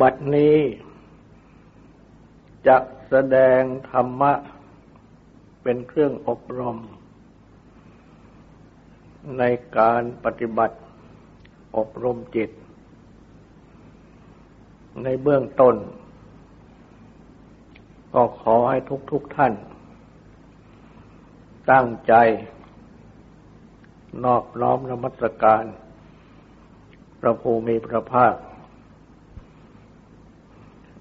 บัดนี้จะแสดงธรรมะเป็นเครื่องอบรม ในการปฏิบัติอบรมจิต ในเบื้องต้น ก็ขอให้ทุกๆทท่าน ตั้งใจ นอบน้อมนมัสการ พระภูมิพระภาค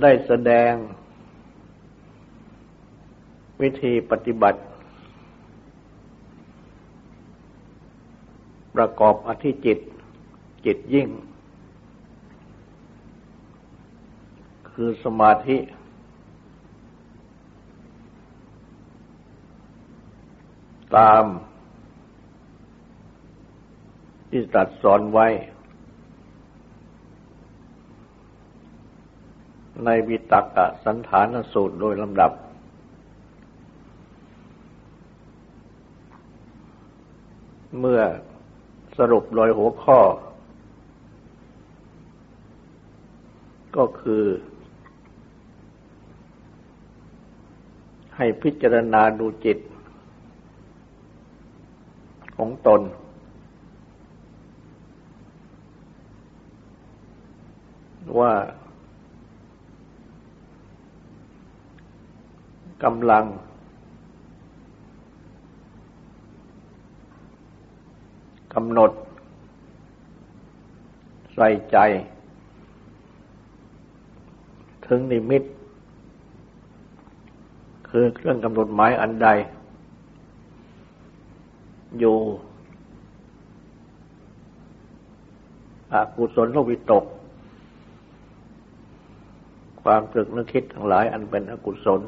ได้แสดง วิธีปฏิบัติ ประกอบอธิจิต จิตยิ่ง คือสมาธิ ตามที่ตรัสสอนไว้ ในวิตกะสันฐานสูตรโดยลำดับ เมื่อสรุปโดยหัวข้อ ก็คือ ให้พิจารณาดูจิต ของตนว่า กำลัง กำหนด ใส่ใจ ถึงนิมิต คือเครื่องกำหนดหมายอันใด อยู่อกุศลโลกวิตก ความตรึกนึกคิดทั้งหลายอันเป็นอกุศล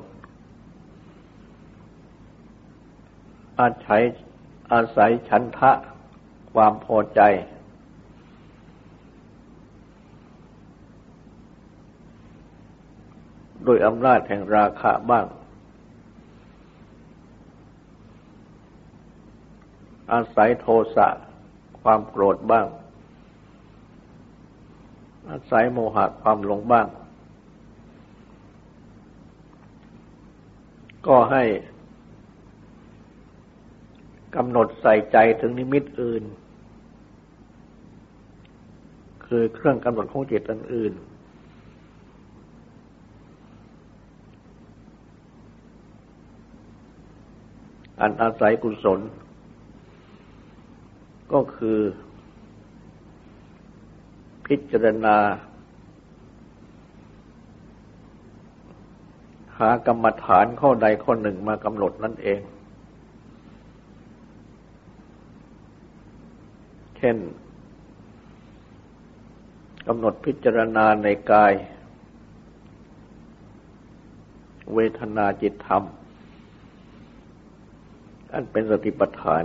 อาศัยอาศัยฉันทะความพอใจ โดยอำนาจแห่งราคะบ้าง อาศัยโทสะความโกรธบ้าง อาศัยโมหะความหลงบ้าง ก็ให้ กำหนดใส่ใจถึงนิมิตอื่น คือเครื่องกำหนดของจิตอันอื่น อันอาศัยกุศล ก็คือ พิจารณา หากรรมฐานข้อใดข้อหนึ่งมากำหนดนั่นเอง ช่นกำหนดพิจารณาในกาย เวทนาจิตธรรม อันเป็นสติปัฏฐาน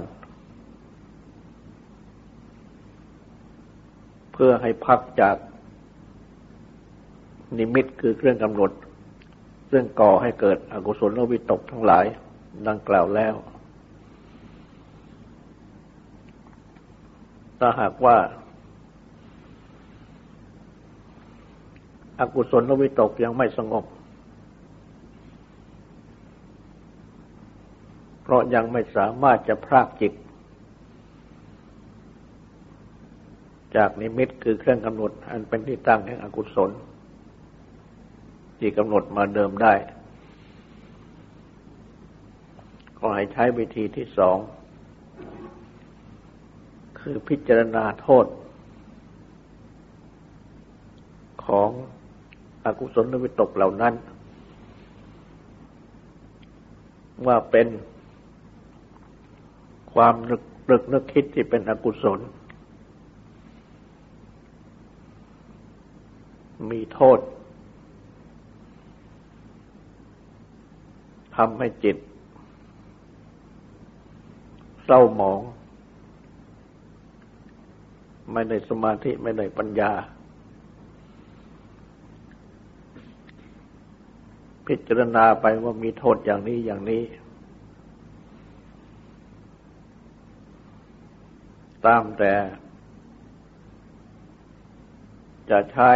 เพื่อให้พักจากนิมิตคือเครื่องกำหนด เรื่องก่อให้เกิดอกุศลวิตกทั้งหลายดังกล่าวแล้ว ถ้าหากว่าอากุศลวิตกยังไม่สงบ เพราะยังไม่สามารถจะพรากจิต จากนิมิตคือเครื่องกำหนด อันเป็นที่ตั้งแห่งอกุศล ที่กำหนดมาเดิมได้ ก็ให้ใช้วิธีที่สอง คือพิจารณาโทษ ของอกุศลวิตกเหล่านั้น ว่าเป็นความนึกนึกนึกคิดที่เป็นอกุศล มีโทษทำให้จิตเศร้าหมอง ไม่ได้สมาธิไม่ได้ปัญญา พิจารณาไปว่ามีโทษอย่างนี้อย่างนี้ ตามแต่ จะใช้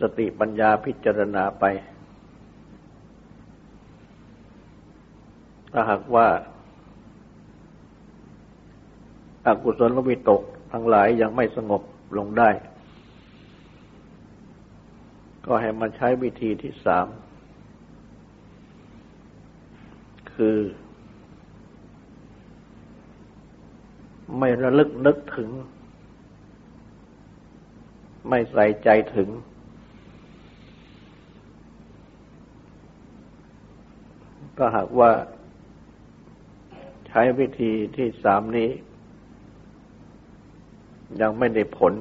สติปัญญาพิจารณาไป ถ้าหากว่า อกุศลวิตกทั้งหลายยังไม่สงบลงได้ ก็ให้มันใช้วิธีที่สาม คือ ไม่ระลึกนึกถึง ไม่ใส่ใจถึง ก็หากว่าใช้วิธีที่สามนี้ ยังไม่ได้ผล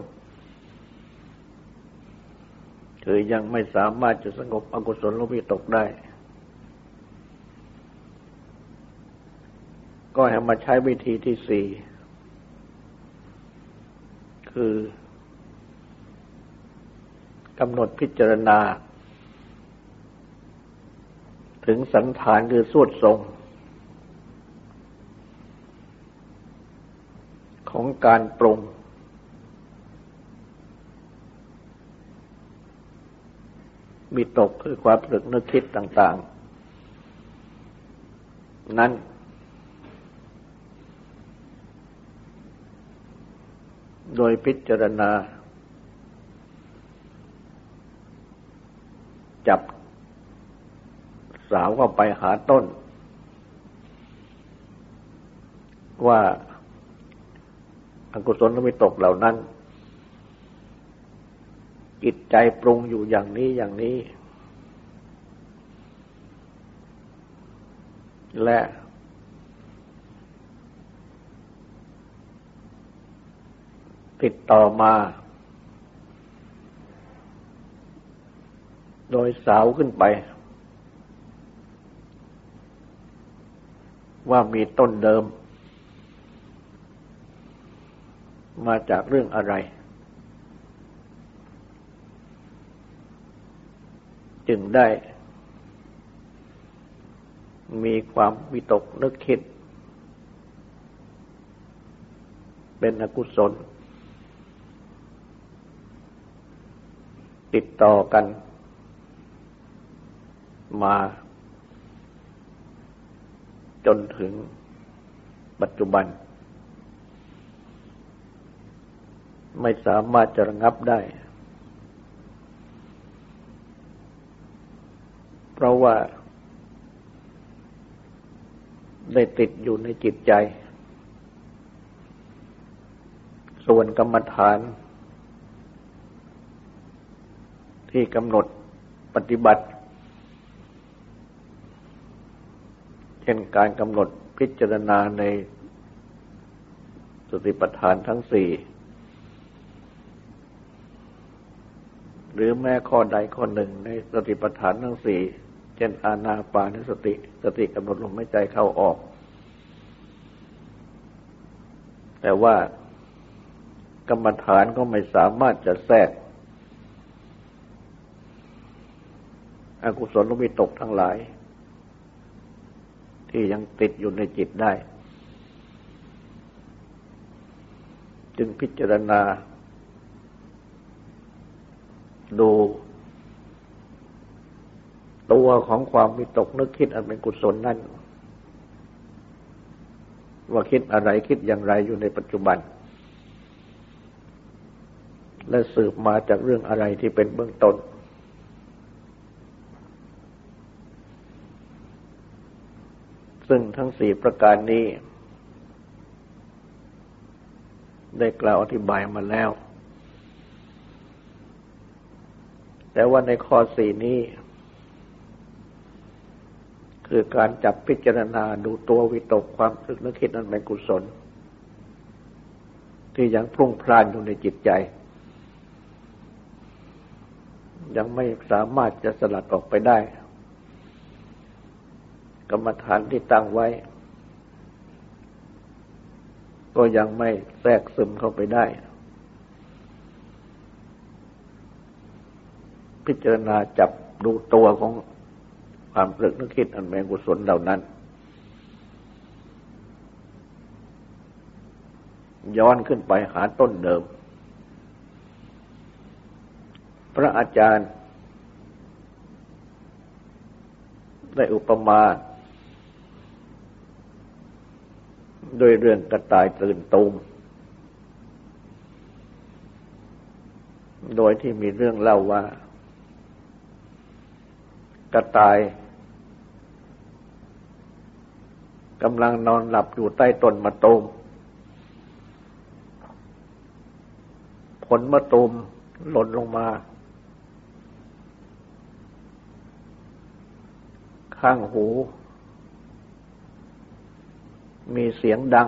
คือยังไม่สามารถจะสงบอกุศลลวิตกได้ ก็ให้มาใช้วิธีที่สี่ คือกำหนดพิจารณา ถึงสันฐานคือสวดทรงของการปรุง มีตกคือความสึกนึกคิดต่าง ๆ นั้น โดยพิจารณา จับสาวเข้าไปหาต้น ว่าอากุศลมิตกเหล่านั้น จิตใจปรุงอยู่อย่างนี้อย่างนี้ และ ติดต่อมา โดยสาวขึ้นไป ว่ามีต้นเดิม มาจากเรื่องอะไร จึงได้ มีความวิตกนึกคิด เป็นอกุศล ติดต่อกัน มา จนถึงปัจจุบัน ไม่สามารถจะระงับได้ เพราะว่า ได้ติดอยู่ในจิตใจ ส่วนกรรมฐาน ที่กำหนดปฏิบัติ เช่นการกำหนดพิจารณาในสติปัฏฐานทั้งสี่หรือแม้ข้อใดข้อหนึ่งในสติปัฏฐานทั้งสี่ เช่นอาณาปานสติ สติกำหนดลมหายใจเข้าออก แต่ว่ากรรมฐานก็ไม่สามารถจะแทรกอกุศลลมิตกทั้งหลาย ที่ยังติดอยู่ในจิตได้ จึงพิจารณา ดู ตัวของความมีตกนึกคิดอันเป็นกุศลนั่น ว่าคิดอะไรคิดอย่างไรอยู่ในปัจจุบัน และสืบมาจากเรื่องอะไรที่เป็นเบื้องต้น ซึ่งทั้งสี่ประการนี้ ได้กล่าวอธิบายมาแล้ว แต่ว่าในข้อสี่นี้ คือการจับพิจารณาดูตัววิตกความคิดนึกคิดนั้นเป็นกุศล ที่ยังพรุ่งพล่านอยู่ในจิตใจ ยังไม่สามารถจะสลัดออกไปได้ กรรมฐานที่ตั้งไว้ ก็ยังไม่แทรกซึมเข้าไปได้ พิจารณาจับดูตัวของ ความตรึกนึกคิดอันเป็นกุศลเหล่านั้น ย้อนขึ้นไปหาต้นเดิม พระอาจารย์ได้อุปมาโดยเรื่องกระต่ายตื่นตูม โดยที่มีเรื่องเล่าว่า กระต่าย กำลังนอนหลับอยู่ใต้ต้นมะตูม ผลมะตูมหล่นลงมา ข้างหู มีเสียงดัง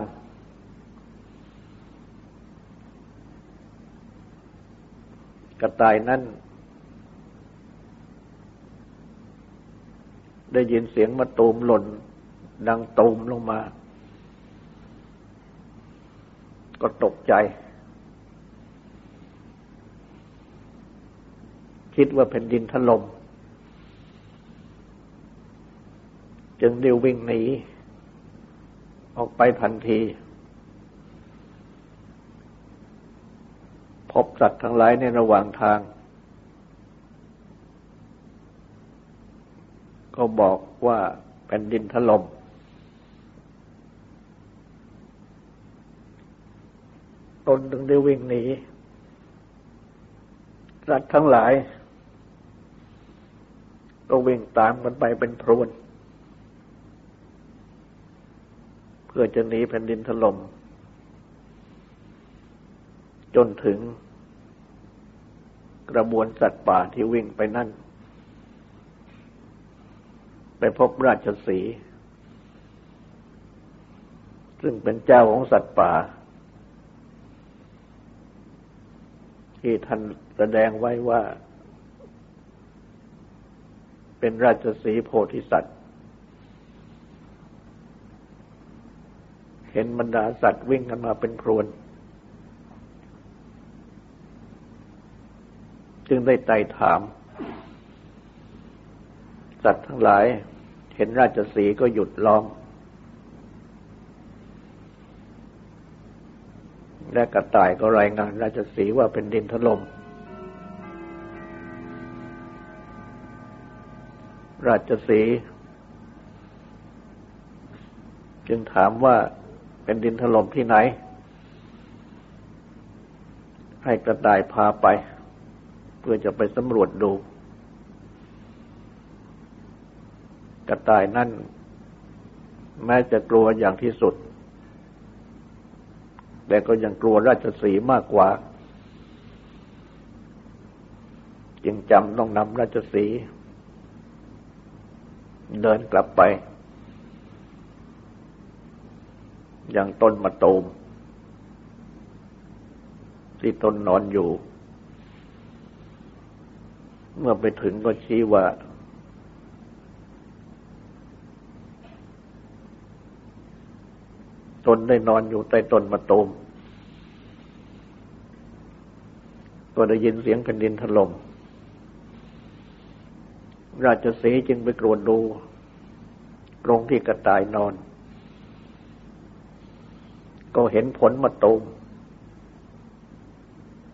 กระต่ายนั้นได้ยินเสียงมะตูมหล่น ดังตูมลงมา ก็ตกใจ คิดว่าแผ่นดินถล่มจึงเดียววิ่งหนี ออกไปทันที พบสัตว์ทั้งหลายในระหว่างทาง ก็บอกว่าแผ่นดินถลม่ม ตนถึงได้วิ่งหนีสัตว์ทั้งหลายก็วิ่งตามกันไปเป็นพรวนเพื่อจะหนีแผ่นดินถลม่มจนถึงกระบวนสัตว์ป่าที่วิ่งไปนั่น ไปพบราชสี ซึ่งเป็นเจ้าของสัตว์ป่า ที่ท่านแสดงไว้ว่า เป็นราชสีโพธิสัตว์ เห็นบรรดาสัตว์วิ่งกันมาเป็นพรวน จึงได้ไต่ถาม สัตว์ทั้งหลาย เห็นราชสีก็หยุดล้อม และกระต่ายก็รายงานราชสีว่าเป็นดินถลม่มราชสีจึงถามว่าเป็นดินถล่มที่ไหน ให้กระต่ายพาไป เพื่อจะไปสำรวจดู กระต่ายนั่น แม้จะกลัวอย่างที่สุด แต่ก็ยังกลัวราชสีมากกว่า จึงจำต้องนำราชสีเดินกลับไป ยังต้นมะตูม ที่ต้นนอนอยู่ เมื่อไปถึงก็ชี้ว่า ตนได้นอนอยู่ใต้ต้นมะตูมก็ได้ยินเสียงแผ่นดินถล่มราชสีจึงไปกรวดดูตรงที่กระต่ายนอน ก็เห็นผลมะตูม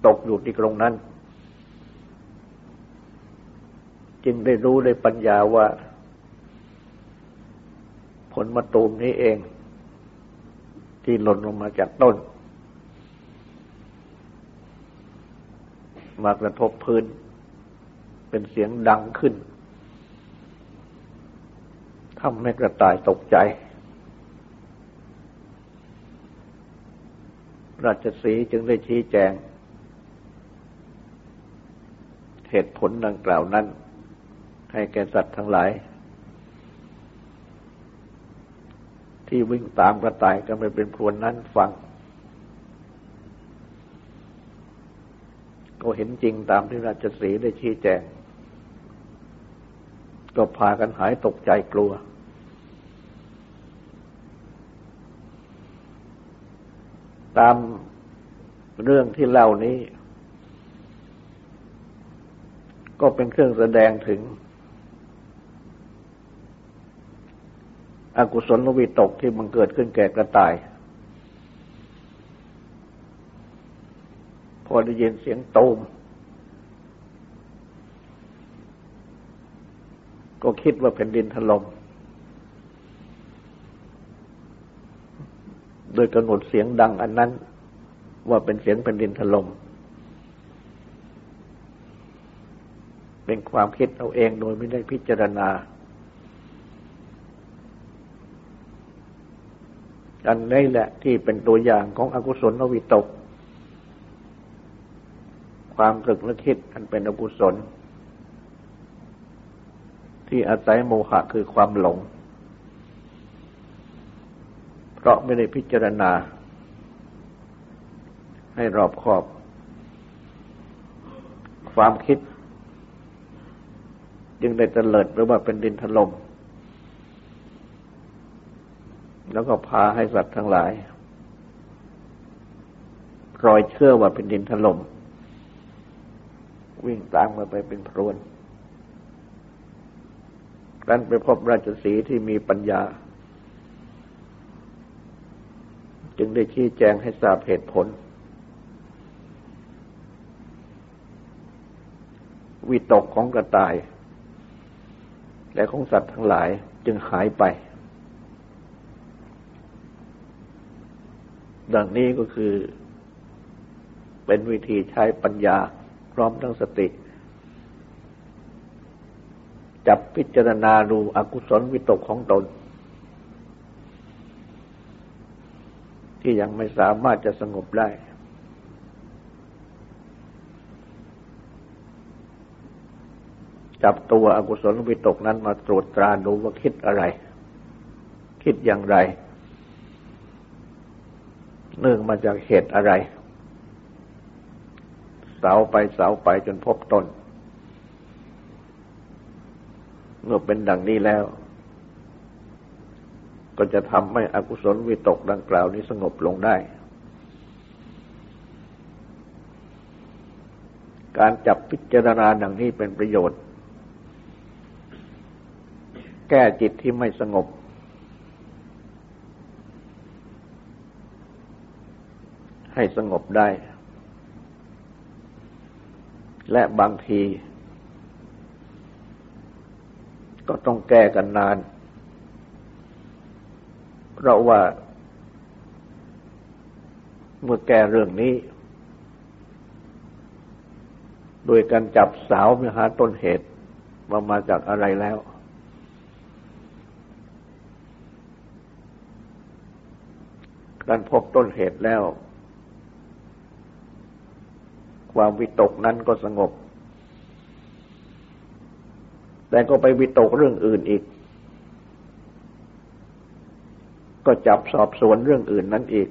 ตกอยู่ที่ตรงนั้น จึงได้รู้ได้ปัญญาว่า ผลมะตูมนี้เอง ที่หล่นลงมาจากต้น มากระทบพื้น เป็นเสียงดังขึ้นทำให้กระต่ายตกใจ ราชสีจึงได้ชี้แจง เหตุผลดังกล่าวนั้น ให้แก่สัตว์ทั้งหลาย ที่วิ่งตามกระต่ายกันไปเป็นพรวนนั้นฟัง ก็เห็นจริงตามที่ราชสีได้ชี้แจง ก็พากันหายตกใจกลัว ตามเรื่องที่เล่านี้ ก็เป็นเครื่องแสดงถึง อกุศลวิตกที่มันเกิดขึ้นแก่กระต่าย พอได้ยินเสียงตูม ก็คิดว่าแผ่นดินถลม่มโดยกำหนดเสียงดังอันนั้น ว่าเป็นเสียงแผ่นดินถลม่มเป็นความคิดเอาเองโดยไม่ได้พิจารณา อันนี้แหละที่เป็นตัวอย่างของอกุศลนวิตก ความตรึกและคิดอันเป็นอกุศล ที่อาศัยโมหะคือความหลง เพราะไม่ได้พิจารณา ให้รอบคอบ ความคิด จึงได้เตลิดหรือว่าเป็นดินถลม่ม แล้วก็พาให้สัตว์ทั้งหลายรอยเชื่อว่าเป็นดินถลม่มวิ่งตามมาไปเป็นพรวนรั้นไปพบราชสีที่มีปัญญา จึงได้ชี้แจงให้ทราบเหตุผล วิตกของกระต่าย และของสัตว์ทั้งหลายจึงหายไป ดังนี้ก็คือ เป็นวิธีใช้ปัญญาพร้อมทั้งสติ จับพิจารณาดูอกุศลวิตกของตน ที่ยังไม่สามารถจะสงบได้ จับตัวอกุศลวิตกนั้นมาตรวจตราดูว่าคิดอะไร คิดอย่างไร เนื่องมาจากเหตุอะไร เสาไปเสาไปจนพบตนเมื่อเป็นดังนี้แล้ว ก็จะทำให้อกุศลวิตกดังกล่าวนี้สงบลงได้ การจับพิจารณาดังนี้เป็นประโยชน์ แก้จิตที่ไม่สงบ ให้สงบได้ และบางที ก็ต้องแก้กันนาน เพราะว่า เมื่อแก้เรื่องนี้ โดยการจับสาวมาหาต้นเหตุว่ามาจากอะไรแล้วการพบต้นเหตุแล้ว ความวิตกนั้นก็สงบ แต่ก็ไปวิตกเรื่องอื่นอีก ก็จับสอบสวนเรื่องอื่นนั้นอีก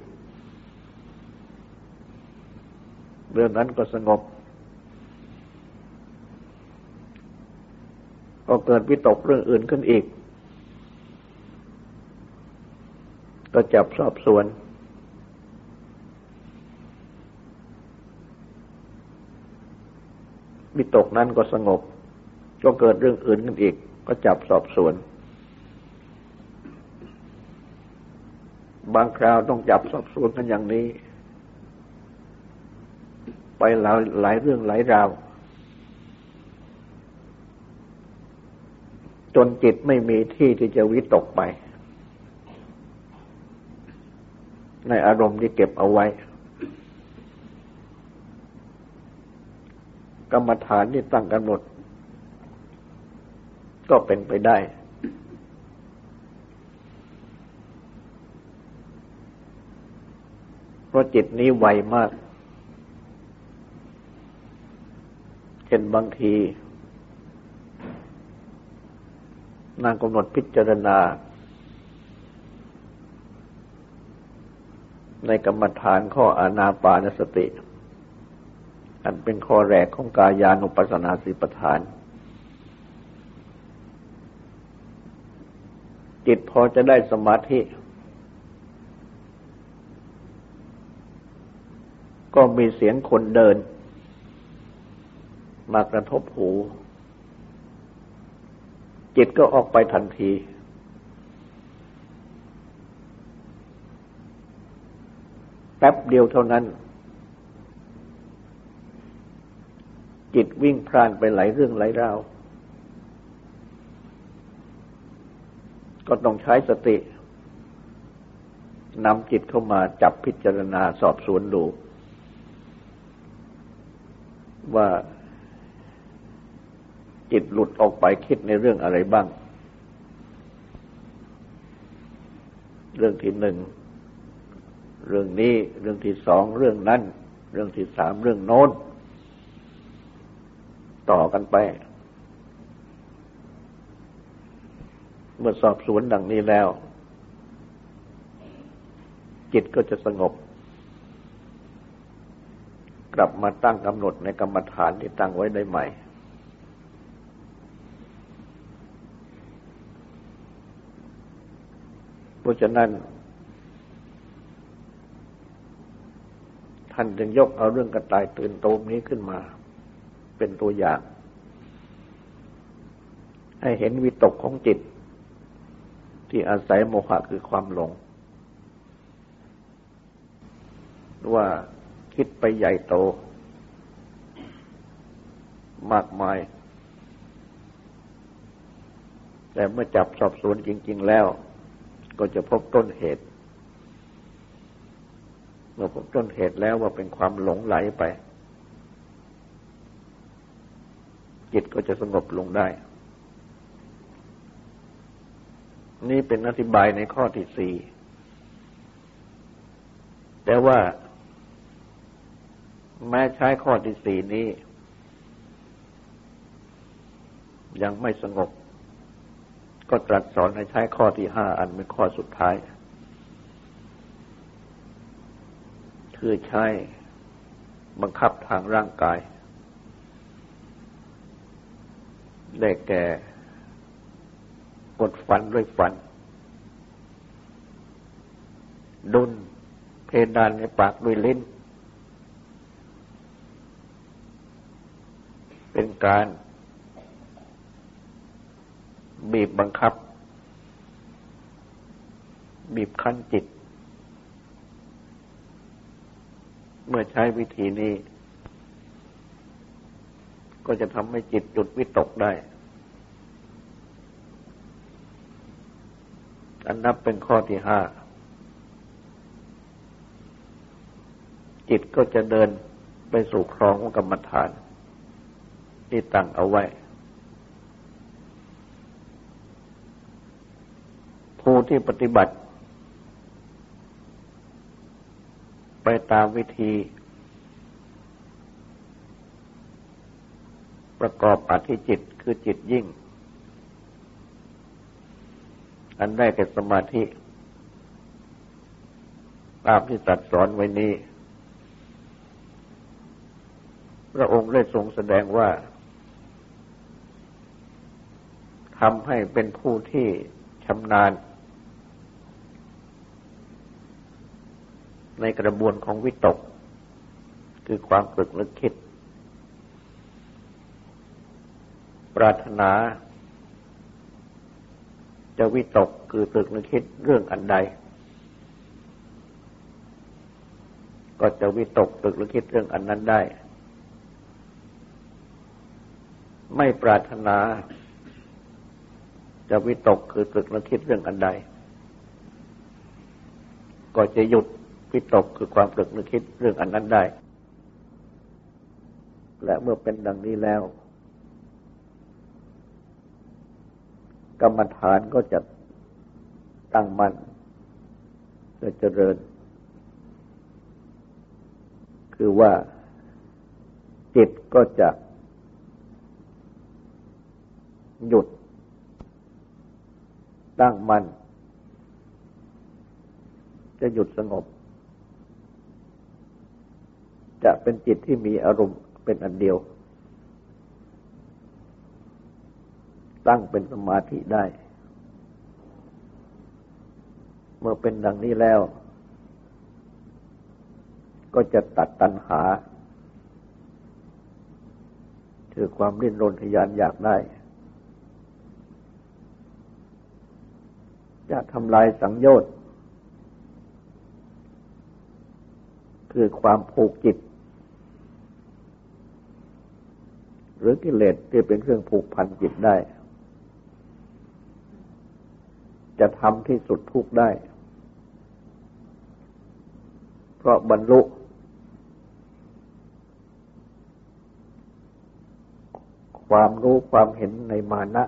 เรื่องนั้นก็สงบ ก็เกิดวิตกเรื่องอื่นขึ้นอีก ก็จับสอบสวน ตกนั้นก็สงบ ก็เกิดเรื่องอื่นขึ้นอีก ก็จับสอบสวน บางคราวต้องจับสอบสวนกันอย่างนี้ ไปหลายหลายเรื่องหลายราว จนจิตไม่มีที่ที่จะวิตกไป ในอารมณ์ที่เก็บเอาไว้ กรรมฐานที่ตั้งกำหนด ก็เป็นไปได้ เพราะจิตนี้ไวมาก เช่นบางทีนางกำหนดพิจารณา ในกรรมฐานข้ออานาปานสติ อันเป็นข้อแรกของกายานุปัสสนาสิปฐาน จิตพอจะได้สมาธิ ก็มีเสียงคนเดิน มากระทบหู จิตก็ออกไปทันทีแป๊บเดียวเท่านั้น จิตวิ่งพรานไปหลายเรื่องหลายราว ก็ต้องใช้สตินำจิตเข้ามาจับพิจารณาสอบสวนดู ว่าจิตหลุดออกไปคิดในเรื่องอะไรบ้าง เรื่องที่หนึ่ง เรื่องนี้เรื่องที่สอง เรื่องนั้น เรื่องที่สามเรื่องโน้น ต่อกันไป เมื่อสอบสวนดังนี้แล้ว จิตก็จะสงบ กลับมาตั้งกำหนดในกรรมฐานที่ตั้งไว้ได้ใหม่ เพราะฉะนั้นท่านจึงยกเอาเรื่องกระต่ายตื่นโตมนี้ขึ้นมา เป็นตัวอย่าง ให้เห็นวิตกของจิต ที่อาศัยโมหะคือความหลง ว่าคิดไปใหญ่โต มากมาย แต่เมื่อจับสอบสวนจริง ๆ แล้ว ก็จะพบต้นเหตุ เมื่อพบต้นเหตุแล้วว่าเป็นความหลงไหลไป จิตก็จะสงบลงได้ นี่เป็นอธิบายในข้อที่สี่แต่ว่า แม้ใช้ข้อที่สี่นี้ ยังไม่สงบ ก็ตรัสสอนให้ใช้ข้อที่ห้าอันเป็นข้อสุดท้าย คือใช้บังคับทางร่างกาย ได้แก่กดฟันด้วยฟัน ดุนเพดานในปากด้วยลิ้น เป็นการบีบบังคับ บีบคั้นจิต เมื่อใช้วิธีนี้ ก็จะทำให้จิตจุดวิตกได้ อันนับเป็นข้อที่ห้า จิตก็จะเดินไปสู่ครองของกรรมฐาน ที่ตั้งเอาไว้ ผู้ที่ปฏิบัติ ไปตามวิธี ประกอบอธิจิตคือจิตยิ่ง อันได้แก่สมาธิ ตามที่ตรัสสอนไว้นี้ พระองค์ได้ทรงแสดงว่าทำให้เป็นผู้ที่ชำนาญ ในกระบวนของวิตก คือความปรึกนึกคิด ปรารถนา จะวิตกคือตึกนึกคิดเรื่องอันใด ก็จะวิตกตึกนึกคิดเรื่องอันนั้นได้ ไม่ปรารถนา จะวิตกคือตึกนึกคิดเรื่องอันใด ก็จะหยุดวิตกคือความตึกนึกคิดเรื่องอันนั้นได้ และเมื่อเป็นดังนี้แล้ว กรรมฐานก็จะตั้งมั่นจะเจริญ คือว่าจิตก็จะหยุด ตั้งมั่นจะหยุดสงบ จะเป็นจิตที่มีอารมณ์เป็นอันเดียว ตั้งเป็นสมาธิได้ เมื่อเป็นดังนี้แล้ว ก็จะตัดตัณหา คือความริ้นรนทยานอยากได้ จะทำลายสังโยชน์ คือความผูกจิตหรือกิเลสที่เป็นเครื่องผูกพันจิตได้ จะทำที่สุดทุกได้ เพราะบรรลุ ความรู้ความเห็นในมานะ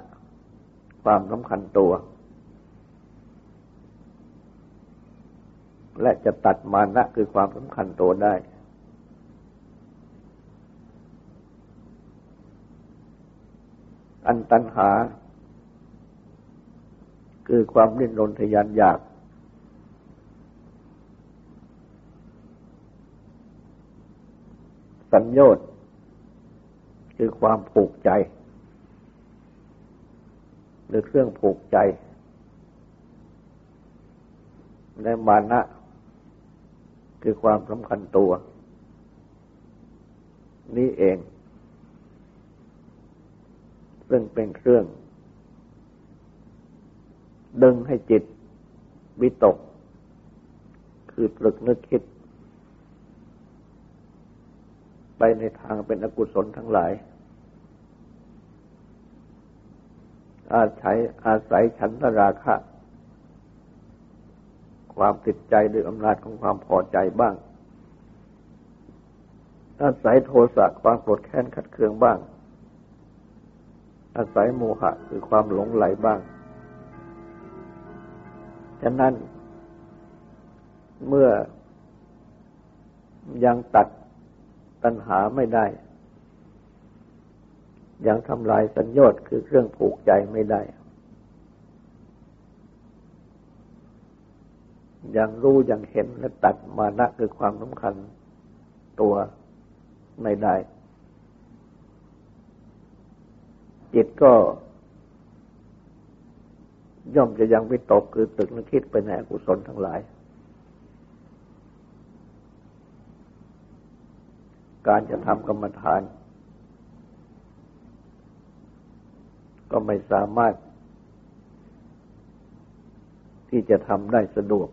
ความสำคัญตัว และจะตัดมานะคือความสำคัญตัวได้อันตัณหา คือความริ้นรนทยานอยาก สัญญน์คือความผูกใจ หรือเครื่องผูกใจ และมานะ คือความสำคัญตัว นี้เอง ซึ่งเป็นเครื่อง ดึงให้จิตวิตก คือตรึกนึกคิด ไปในทางเป็นอกุศลทั้งหลาย อาศัยอาศัยฉันทราคะ ความติดใจด้วยอำนาจของความพอใจบ้าง อาศัยโทสะความโกรธแค้นขัดเคืองบ้าง อาศัยโมหะคือความหลงไหลบ้าง ฉะนั้น เมื่อยังตัดตัณหาไม่ได้ ยังทำลายสัญญาคือเครื่องผูกใจไม่ได้ ยังรู้ยังเห็นและตัดมานะคือความสำคัญตัวไม่ได้ จิตก็ ย่อมจะยังวิตกคือตึกนึกคิดไปในอกุศลทั้งหลาย การจะทำกรรมฐาน ก็ไม่สามารถ ที่จะทำได้สะดวก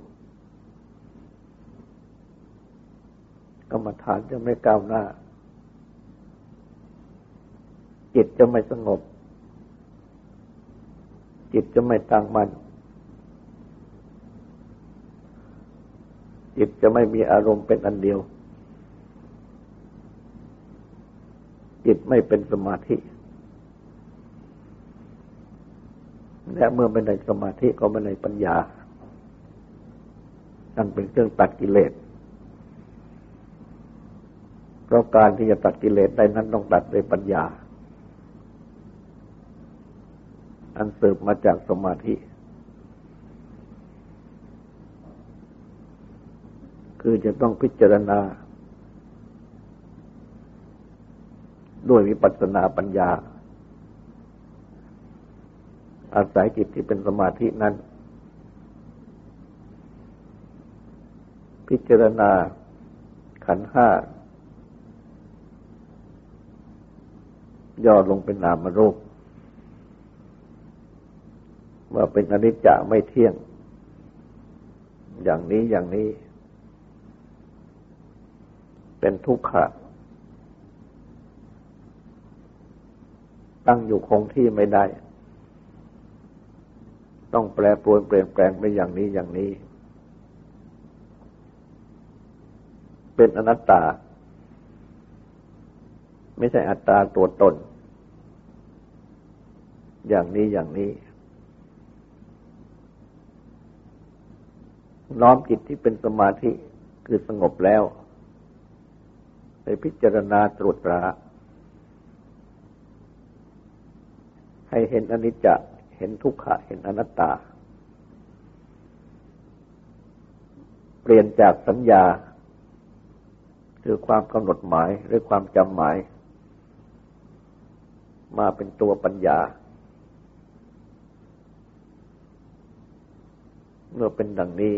กรรมฐานจะไม่ก้าวหน้า จิตจะไม่สงบ จิตจะไม่ตั้งมัน่นจิตจะไม่มีอารมณ์เป็นอันเดียว จิตไม่เป็นสมาธิ และเมื่อไม่ได้สมาธิก็ไม่ได้ปัญญานั่นเป็นเครื่องตัดกิเลสเพราะการที่จะตัดกิเลสได้นั้นต้องตัดด้วยปัญญา อันสืบมาจากสมาธิ คือจะต้องพิจารณา ด้วยวิปัสสนาปัญญา อาศัยจิตที่เป็นสมาธินั้น พิจารณาขันห้าย่อลงเป็นนามรูป ว่าเป็นอนิจจะไม่เที่ยง อย่างนี้อย่างนี้ เป็นทุกขะ ตั้งอยู่คงที่ไม่ได้ ต้องแปรปรวนเปลี่ยนแปลงไปอย่างนี้อย่างนี้ เป็นอนัตตา ไม่ใช่อัตตาตัวตน อย่างนี้อย่างนี้ น้อมจิตที่เป็นสมาธิคือสงบแล้ว ไปพิจารณาตรวจตรา ให้เห็นอนิจจะ เห็นทุกขะ เห็นอนัตตา เปลี่ยนจากสัญญา คือความกำหนดหมายหรือความจำหมาย มาเป็นตัวปัญญาเมื่อเป็นดังนี้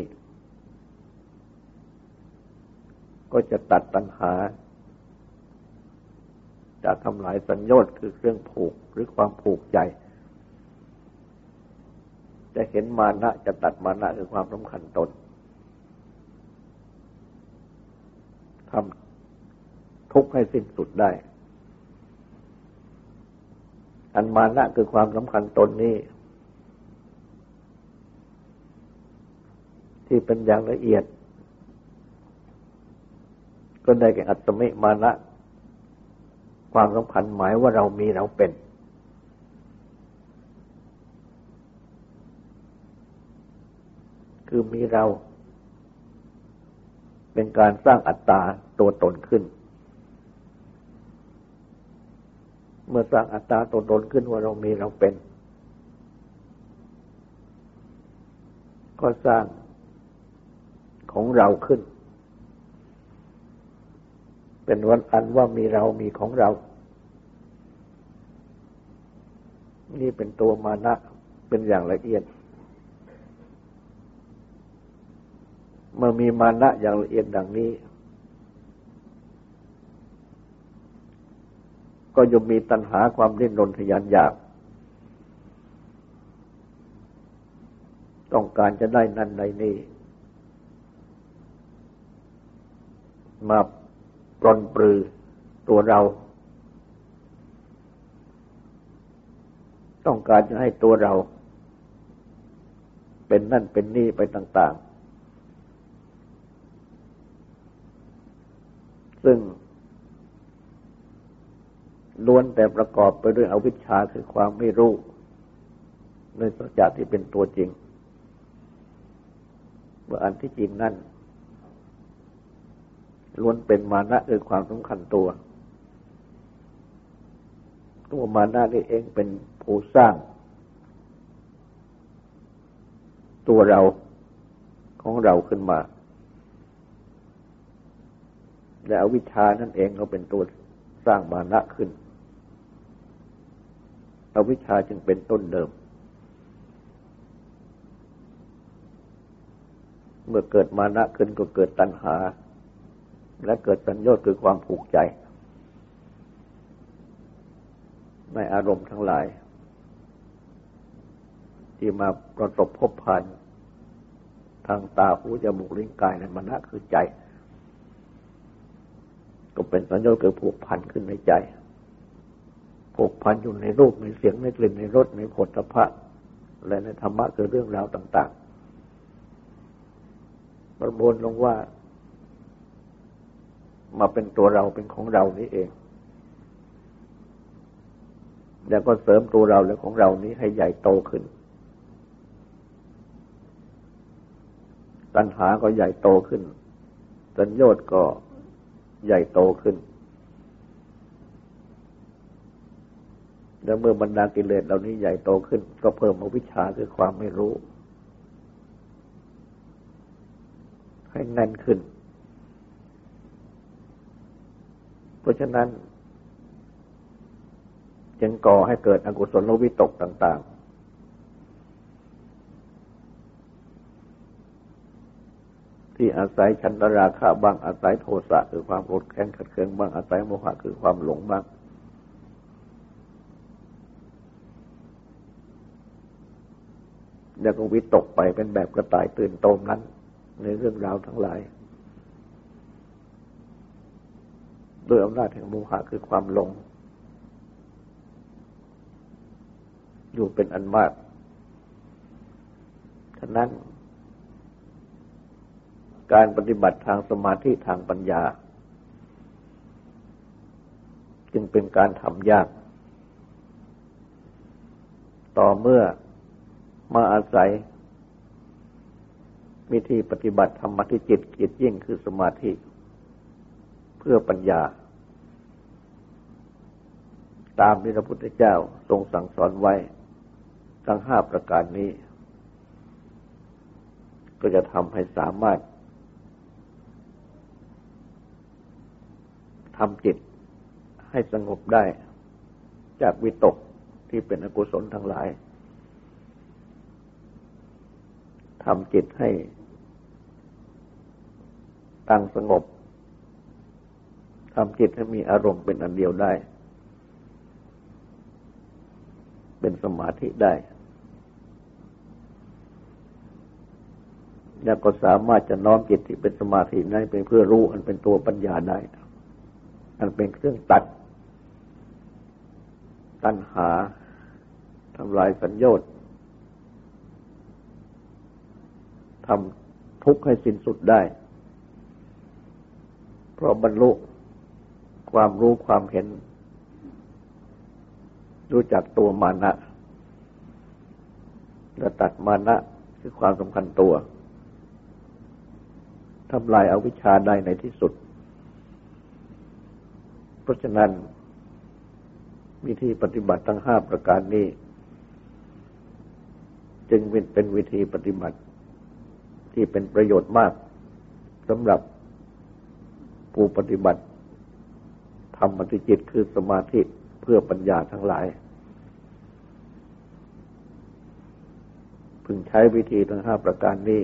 ก็จะตัดตัณหาจากทำลายสัญญน์คือเครื่องผูกหรือความผูกใจ จะเห็นมานะจะตัดมานะคือความสำคัญตนทำทุกข์ให้สิ้นสุดได้ อันมานะคือความสำคัญตนนี้ที่เป็นอย่างละเอียด ก็ได้แก่อัตมิมานะ ความสำคัญหมายว่าเรามีเราเป็น คือมีเรา เป็นการสร้างอัตตาตัวตนขึ้น เมื่อสร้างอัตตาตัวตนขึ้นว่าเรามีเราเป็น ก็สร้างของเราขึ้น เป็นวันอันว่ามีเรามีของเรา นี่เป็นตัวมานะเป็นอย่างละเอียด เมื่อมีมานะอย่างละเอียดดังนี้ ก็ย่อมมีตัณหาความดิ้นรนทยานอยาก ต้องการจะได้นั่นใดนี้มา ปลนปลือตัวเรา ต้องการจะให้ตัวเรา เป็นนั่นเป็นนี่ไปต่าง ๆ ซึ่งล้วนแต่ประกอบไปด้วยอวิชชาคือความไม่รู้ ในสัจจะที่เป็นตัวจริงว่าอันที่จริงนั่น ล้วนเป็นมานะคือความสำคัญตัว ตัวมานะนี่เองเป็นผู้สร้าง ตัวเราของเราขึ้นมา และอวิชานั่นเองก็เป็นตัวสร้างมานะขึ้นอวิชชาจึงเป็นต้นเดิม เมื่อเกิดมานะขึ้นก็เกิดตัณหา และเกิดสัญญาณคือความผูกใจ ในอารมณ์ทั้งหลาย ที่มาประสบพบผ่านทางตาหูจมูกลิ้นกายในมณะคือใจ ก็เป็นสัญญาณเกิดผูกพันขึ้นในใจ ผูกพันอยู่ในรูปในเสียงในกลิ่นในรสในผลพระและในธรรมะคือเรื่องราวต่าง ๆ ประมวลลงว่า มาเป็นตัวเราเป็นของเรานี้เอง แล้วก็เสริมตัวเราและของเรานี้ให้ใหญ่โตขึ้น ตัณหาก็ใหญ่โตขึ้น สัญญน์ก็ใหญ่โตขึ้น แล้วเมื่อบรรดากิเลสเหล่านี้ใหญ่โตขึ้น ก็เพิ่มอวิชชาคือความไม่รู้ ให้แน่นขึ้น เพราะฉะนั้น จึงก่อให้เกิดอกุศลวิตกต่าง ๆ ที่อาศัยชันตราคะบ้างอาศัยโทสะคือความโกรธแค้นขัดเคืองบ้างอาศัยโมหะคือความหลงบ้างแล้วก็วิตกไปเป็นแบบกระต่ายตื่นโตมนั้น ในเรื่องราวทั้งหลาย ด้วยอำนาจแห่งโมหะคือความหลง อยู่เป็นอันมาก ฉะนั้น การปฏิบัติทางสมาธิทางปัญญา จึงเป็นการทำยาก ต่อเมื่อมาอาศัยวิธีปฏิบัติธรรมที่จิตเกียรยิ่งคือสมาธิ พื่อปัญญา ตามที่พระพุทธเจ้าทรงสั่งสอนไว้ทั้งห้าประการนี้ ก็จะทำให้สามารถทำจิตให้สงบได้จากวิตกที่เป็นอกุศลทั้งหลายทำจิตให้ตั้งสงบ ทำจิตให้มีอารมณ์เป็นอันเดียวได้ เป็นสมาธิได้ แล้วก็สามารถจะน้อมจิตที่เป็นสมาธินั้นเป็นเพื่อรู้อันเป็นตัวปัญญาได้ อันเป็นเครื่องตัด ตัณหาทำลายสัญญาต์ทำทุกข์ให้สิ้นสุดได้ เพราะบรรลุ ความรู้ความเห็น รู้จักตัวมานะและตัดมานะคือความสำคัญตัวทำลายอาวิชชาได้ในที่สุด เพราะฉะนั้น วิธีปฏิบัติทั้งห้าประการนี้ จึงเป็นวิธีปฏิบัติที่เป็นประโยชน์มากสำหรับผู้ปฏิบัติ ธรรมติจิตคือสมาธิเพื่อปัญญาทั้งหลาย พึงใช้วิธีทั้งห้าประการนี้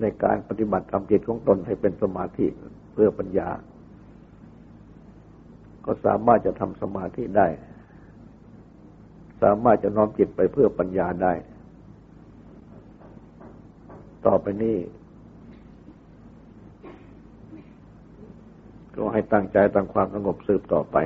ในการปฏิบัติทำจิตของตนให้เป็นสมาธิเพื่อปัญญา ก็สามารถจะทำสมาธิได้ สามารถจะน้อมจิตไปเพื่อปัญญาได้ ต่อไปนี้ ก็ให้ตั้งใจตั้งความสงบสืบต่อไป